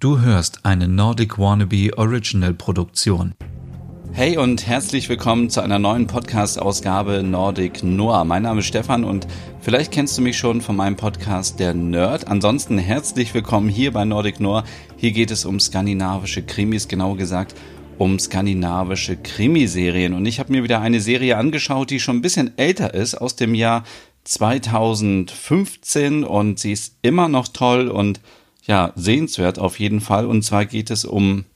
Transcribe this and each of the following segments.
Du hörst eine Nordic Wannabe Original Produktion. Hey und herzlich willkommen zu einer neuen Podcast-Ausgabe Nordic Noir. Mein Name ist Stefan und vielleicht kennst du mich schon von meinem Podcast Der Nerd. Ansonsten herzlich willkommen hier bei Nordic Noir. Hier geht es um skandinavische Krimis, genau gesagt um skandinavische Krimiserien. Und ich habe mir wieder eine Serie angeschaut, die schon ein bisschen älter ist, aus dem Jahr 2015 und sie ist immer noch toll und ja, sehenswert auf jeden Fall. Und zwar geht es um,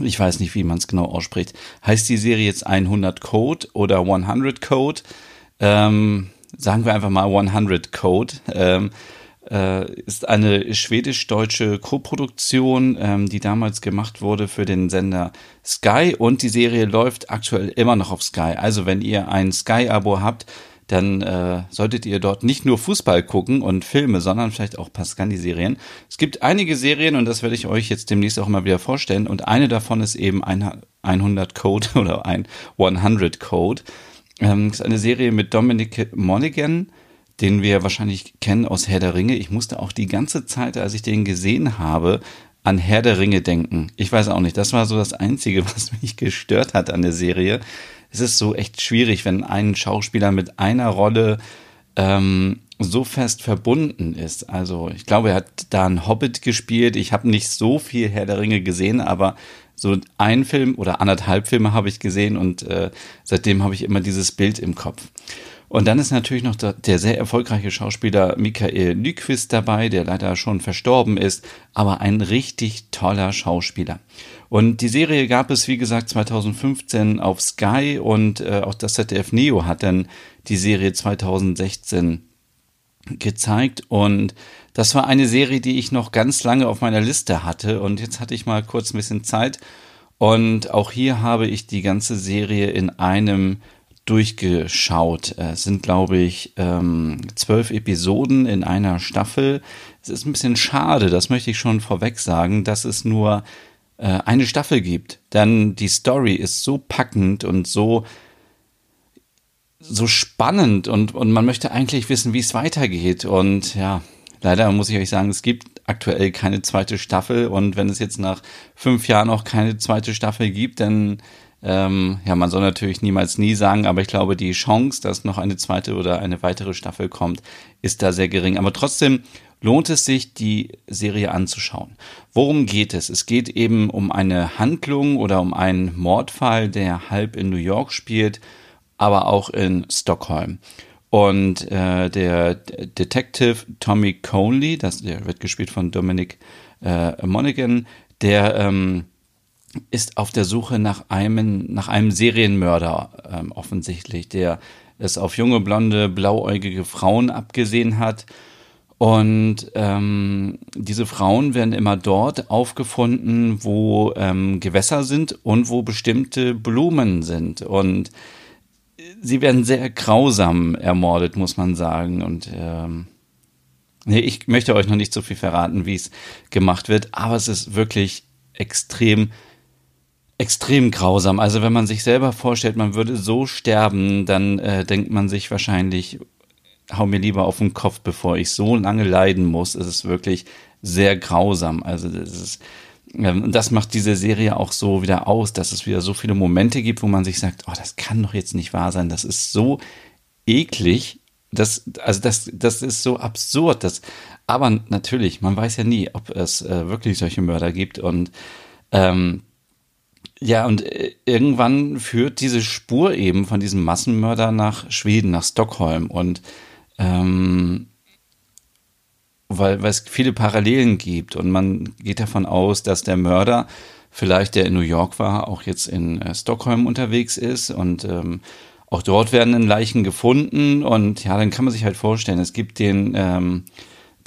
ich weiß nicht, wie man es genau ausspricht. Heißt die Serie jetzt 100 Code oder 100 Code? Ähm, sagen wir einfach mal 100 Code. Ähm, äh, ist eine schwedisch-deutsche Koproduktion, ähm, die damals gemacht wurde für den Sender Sky und die Serie läuft aktuell immer noch auf Sky. Also wenn ihr ein Sky-Abo habt, dann äh, solltet ihr dort nicht nur Fußball gucken und Filme, sondern vielleicht auch Pascandi-Serien. Es gibt einige Serien und das werde ich euch jetzt demnächst auch mal wieder vorstellen und eine davon ist eben ein 100 Code oder ein 100 Code. Ähm, ist eine Serie mit Dominic Monaghan, den wir wahrscheinlich kennen aus Herr der Ringe. Ich musste auch die ganze Zeit, als ich den gesehen habe, an Herr der Ringe denken. Ich weiß auch nicht, das war so das Einzige, was mich gestört hat an der Serie es ist so echt schwierig, wenn ein Schauspieler mit einer Rolle ähm, so fest verbunden ist. Also ich glaube, er hat da einen Hobbit gespielt. Ich habe nicht so viel Herr der Ringe gesehen, aber so ein Film oder anderthalb Filme habe ich gesehen und äh, seitdem habe ich immer dieses Bild im Kopf. Und dann ist natürlich noch der, sehr erfolgreiche Schauspieler Michael Nyquist dabei, der leider schon verstorben ist, aber ein richtig toller Schauspieler. Und die Serie gab es, wie gesagt, 2015 auf Sky und äh, auch das ZDF Neo hat dann die Serie 2016 gezeigt. Und das war eine Serie, die ich noch ganz lange auf meiner Liste hatte. Und jetzt hatte ich mal kurz ein bisschen Zeit. Und auch hier habe ich die ganze Serie in einem durchgeschaut. Es sind, glaube ich, ähm, zwölf Episoden in einer Staffel. Es ist ein bisschen schade, das möchte ich schon vorweg sagen, dass es nur äh, eine Staffel gibt. Denn die Story ist so packend und so so spannend und, und man möchte eigentlich wissen, wie es weitergeht. Und ja, leider muss ich euch sagen, es gibt aktuell keine zweite Staffel. Und wenn es jetzt nach fünf Jahren auch keine zweite Staffel gibt, dann ähm, ja, man soll natürlich niemals nie sagen, aber ich glaube, die Chance, dass noch eine zweite oder eine weitere Staffel kommt, ist da sehr gering. Aber trotzdem lohnt es sich, die Serie anzuschauen. Worum geht es? Es geht eben um eine Handlung oder um einen Mordfall, der halb in New York spielt, aber auch in Stockholm. Und äh, der Detective Tommy Conley, das der wird gespielt von Dominic äh, Monaghan, der ähm, ist auf der Suche nach einem, nach einem Serienmörder ähm, offensichtlich, der es auf junge, blonde, blauäugige Frauen abgesehen hat. Und ähm, diese Frauen werden immer dort aufgefunden, wo ähm, Gewässer sind und wo bestimmte Blumen sind. Und sie werden sehr grausam ermordet, muss man sagen. Und ähm, nee, ich möchte euch noch nicht so viel verraten, wie es gemacht wird, aber es ist wirklich extrem extrem grausam. Also wenn man sich selber vorstellt, man würde so sterben, dann äh, denkt man sich wahrscheinlich, hau mir lieber auf den Kopf, bevor ich so lange leiden muss. Es ist wirklich sehr grausam. Also das ist ähm, das macht diese Serie auch so wieder aus, dass es wieder so viele Momente gibt, wo man sich sagt, oh, das kann doch jetzt nicht wahr sein. Das ist so eklig. Das, also das, das ist so absurd. Das, aber natürlich, man weiß ja nie, ob es äh, wirklich solche Mörder gibt. Und ähm, ja, und äh, irgendwann führt diese Spur eben von diesem Massenmörder nach Schweden, nach Stockholm. Und ähm, weil, weil es viele Parallelen gibt. Und man geht davon aus, dass der Mörder vielleicht, der in New York war, auch jetzt in äh, Stockholm unterwegs ist. Und ähm, auch dort werden dann Leichen gefunden. Und ja, dann kann man sich halt vorstellen, es gibt den ähm,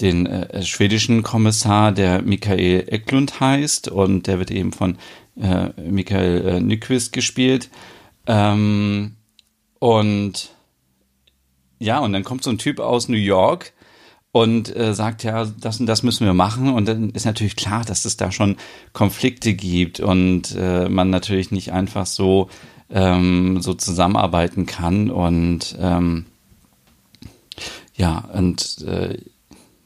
den äh, schwedischen Kommissar, der Michael Eklund heißt. Und der wird eben von äh, Michael äh, Nyquist gespielt. Ähm, und ja, und dann kommt so ein Typ aus New York und äh, sagt, ja, das und das müssen wir machen. Und dann ist natürlich klar, dass es da schon Konflikte gibt und äh, man natürlich nicht einfach so, ähm, so zusammenarbeiten kann. Und ähm, ja, und äh,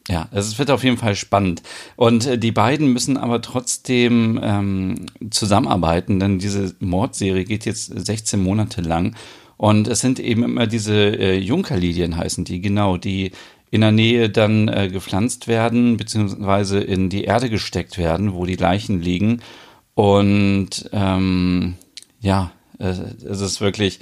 ja, es wird auf jeden Fall spannend. Und äh, die beiden müssen aber trotzdem ähm, zusammenarbeiten, denn diese Mordserie geht jetzt 16 Monate lang. Und es sind eben immer diese äh, Junkerlilien heißen die, genau, die in der Nähe dann äh, gepflanzt werden, beziehungsweise in die Erde gesteckt werden, wo die Leichen liegen. Und ähm, ja, es ist wirklich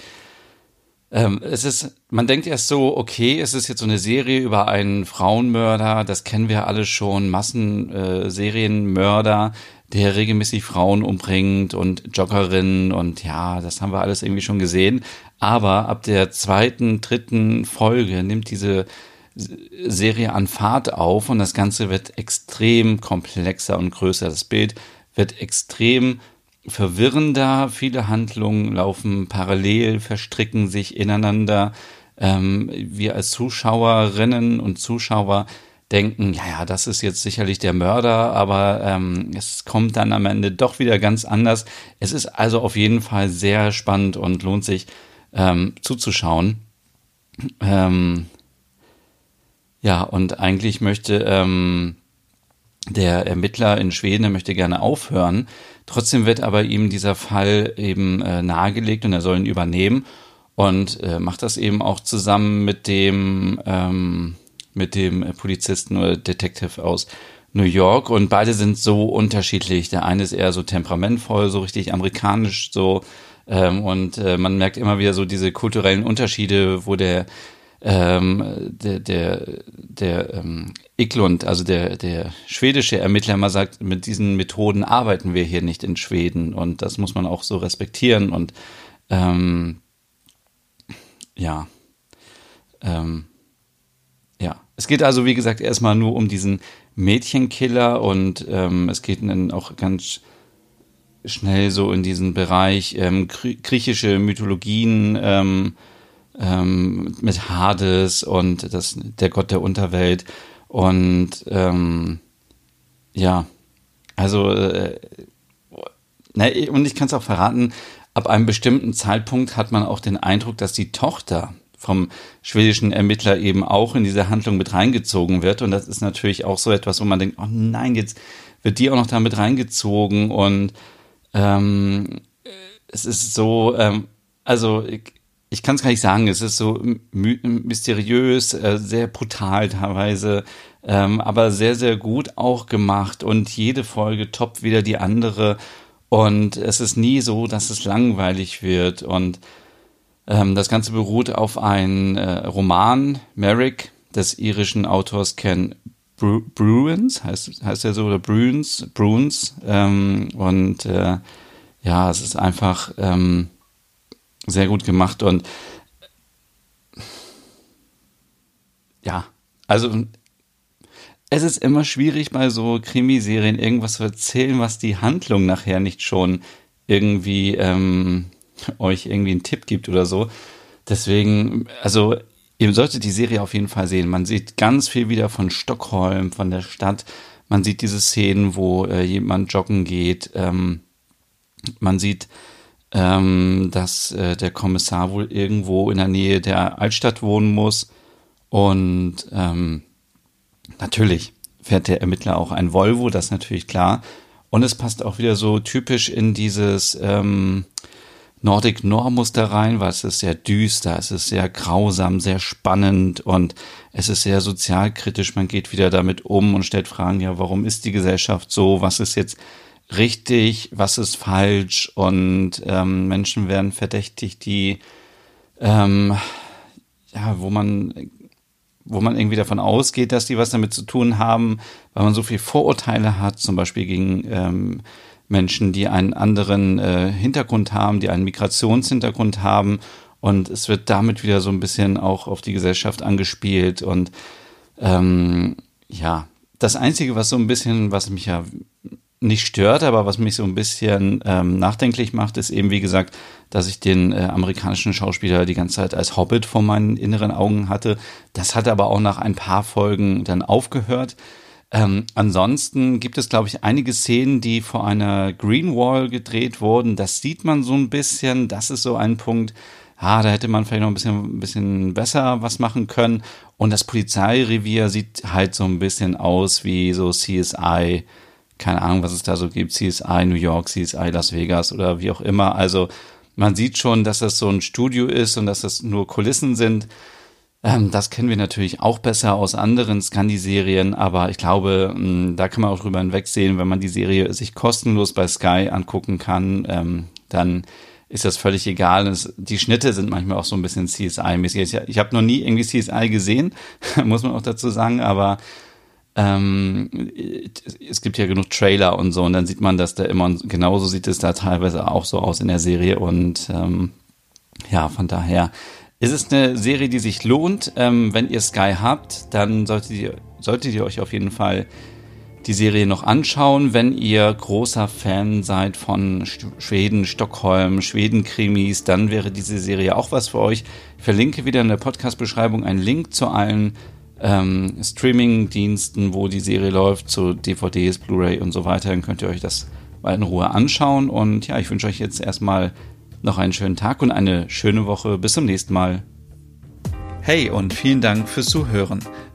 ähm, es ist, man denkt erst so, okay, es ist jetzt so eine Serie über einen Frauenmörder, das kennen wir alle schon, Massenserienmörder, äh, der regelmäßig Frauen umbringt und Joggerinnen und ja, das haben wir alles irgendwie schon gesehen. Aber ab der zweiten, dritten Folge nimmt diese Serie an Fahrt auf und das Ganze wird extrem komplexer und größer. Das Bild wird extrem verwirrender. Viele Handlungen laufen parallel, verstricken sich ineinander. Ähm, wir als Zuschauerinnen und Zuschauer denken, ja, ja, das ist jetzt sicherlich der Mörder, aber ähm, es kommt dann am Ende doch wieder ganz anders. Es ist also auf jeden Fall sehr spannend und lohnt sich ähm, zuzuschauen. Ähm, ja, und eigentlich möchte ähm, der Ermittler in Schweden, möchte gerne aufhören. Trotzdem wird aber ihm dieser Fall eben äh, nahegelegt und er soll ihn übernehmen und äh, macht das eben auch zusammen mit dem ähm, mit dem Polizisten oder Detective aus New York und beide sind so unterschiedlich. Der eine ist eher so temperamentvoll, so richtig amerikanisch so ähm, und äh, man merkt immer wieder so diese kulturellen Unterschiede, wo der ähm, der, der, der ähm, Iklund, also der, der schwedische Ermittler immer sagt, mit diesen Methoden arbeiten wir hier nicht in Schweden und das muss man auch so respektieren und ähm, ja, ähm, ja. Es geht also, wie gesagt, erstmal nur um diesen Mädchenkiller und ähm, es geht dann auch ganz schnell so in diesen Bereich ähm, griechische Mythologien, ähm, ähm, mit Hades und das, der Gott der Unterwelt. Und ähm, ja, also, äh, na, und ich kann es auch verraten, ab einem bestimmten Zeitpunkt hat man auch den Eindruck, dass die Tochter vom schwedischen Ermittler eben auch in diese Handlung mit reingezogen wird. Und das ist natürlich auch so etwas, wo man denkt, oh nein, jetzt wird die auch noch damit reingezogen. Und ähm, es ist so, ähm, also ich, ich kann es gar nicht sagen, es ist so mysteriös, äh, sehr brutal teilweise, ähm, aber sehr, sehr gut auch gemacht und jede Folge toppt wieder die andere. Und es ist nie so, dass es langweilig wird. Und ähm, das Ganze beruht auf einem äh, Roman, Merrick, des irischen Autors Ken Bru Bruins, heißt, heißt er so, oder Bruins, Bruins ähm, und äh, ja, es ist einfach... Ähm, sehr gut gemacht und ja, also es ist immer schwierig bei so Krimiserien irgendwas zu erzählen, was die Handlung nachher nicht schon irgendwie ähm, euch irgendwie einen Tipp gibt oder so. Deswegen, also ihr solltet die Serie auf jeden Fall sehen. Man sieht ganz viel wieder von Stockholm, von der Stadt. Man sieht diese Szenen, wo äh, jemand joggen geht. Ähm, man sieht ähm, dass äh, der Kommissar wohl irgendwo in der Nähe der Altstadt wohnen muss. Und ähm, natürlich fährt der Ermittler auch ein Volvo, das ist natürlich klar. Und es passt auch wieder so typisch in dieses ähm, Nordic Noir-Muster rein, weil es ist sehr düster, es ist sehr grausam, sehr spannend und es ist sehr sozialkritisch. Man geht wieder damit um und stellt Fragen, ja, warum ist die Gesellschaft so? Was ist jetzt richtig, was ist falsch und ähm, Menschen werden verdächtigt, die ähm, ja, wo man wo man irgendwie davon ausgeht, dass die was damit zu tun haben, weil man so viel Vorurteile hat, zum Beispiel gegen ähm, Menschen, die einen anderen äh, Hintergrund haben, die einen Migrationshintergrund haben. Und es wird damit wieder so ein bisschen auch auf die Gesellschaft angespielt. Und ähm, ja, das Einzige, was so ein bisschen, was mich ja nicht stört, aber was mich so ein bisschen ähm, nachdenklich macht, ist eben, wie gesagt, dass ich den äh, amerikanischen Schauspieler die ganze Zeit als Hobbit vor meinen inneren Augen hatte. Das hat aber auch nach ein paar Folgen dann aufgehört. Ähm, ansonsten gibt es, glaube ich, einige Szenen, die vor einer Green Wall gedreht wurden. Das sieht man so ein bisschen. Das ist so ein Punkt. ah, da hätte man vielleicht noch ein bisschen, ein bisschen besser was machen können. Und das Polizeirevier sieht halt so ein bisschen aus wie so CSI, keine Ahnung, was es da so gibt, CSI New York, CSI Las Vegas oder wie auch immer. Also man sieht schon, dass das so ein Studio ist und dass das nur Kulissen sind. Ähm, das kennen wir natürlich auch besser aus anderen Scandi-Serien, aber ich glaube, mh, da kann man auch drüber hinwegsehen, wenn man die Serie sich kostenlos bei Sky angucken kann, ähm, dann ist das völlig egal. Es, die Schnitte sind manchmal auch so ein bisschen CSI-mäßig. Ich, ich habe noch nie irgendwie CSI gesehen, muss man auch dazu sagen, aber ähm, es gibt ja genug Trailer und so und dann sieht man das da immer genauso sieht es da teilweise auch so aus in der Serie und ähm, ja, von daher ist es eine Serie, die sich lohnt. Ähm, wenn ihr Sky habt, dann solltet ihr, solltet ihr euch auf jeden Fall die Serie noch anschauen, wenn ihr großer Fan seid von Schweden, Stockholm, Schweden-Krimis, dann wäre diese Serie auch was für euch. Ich verlinke wieder in der Podcast-Beschreibung einen Link zu allen ähm, Streaming-Diensten, wo die Serie läuft, zu DVDs, Blu-ray und so weiter. Dann könnt ihr euch das mal in Ruhe anschauen. Und ja, ich wünsche euch jetzt erstmal noch einen schönen Tag und eine schöne Woche. Bis zum nächsten Mal. Hey und vielen Dank fürs Zuhören.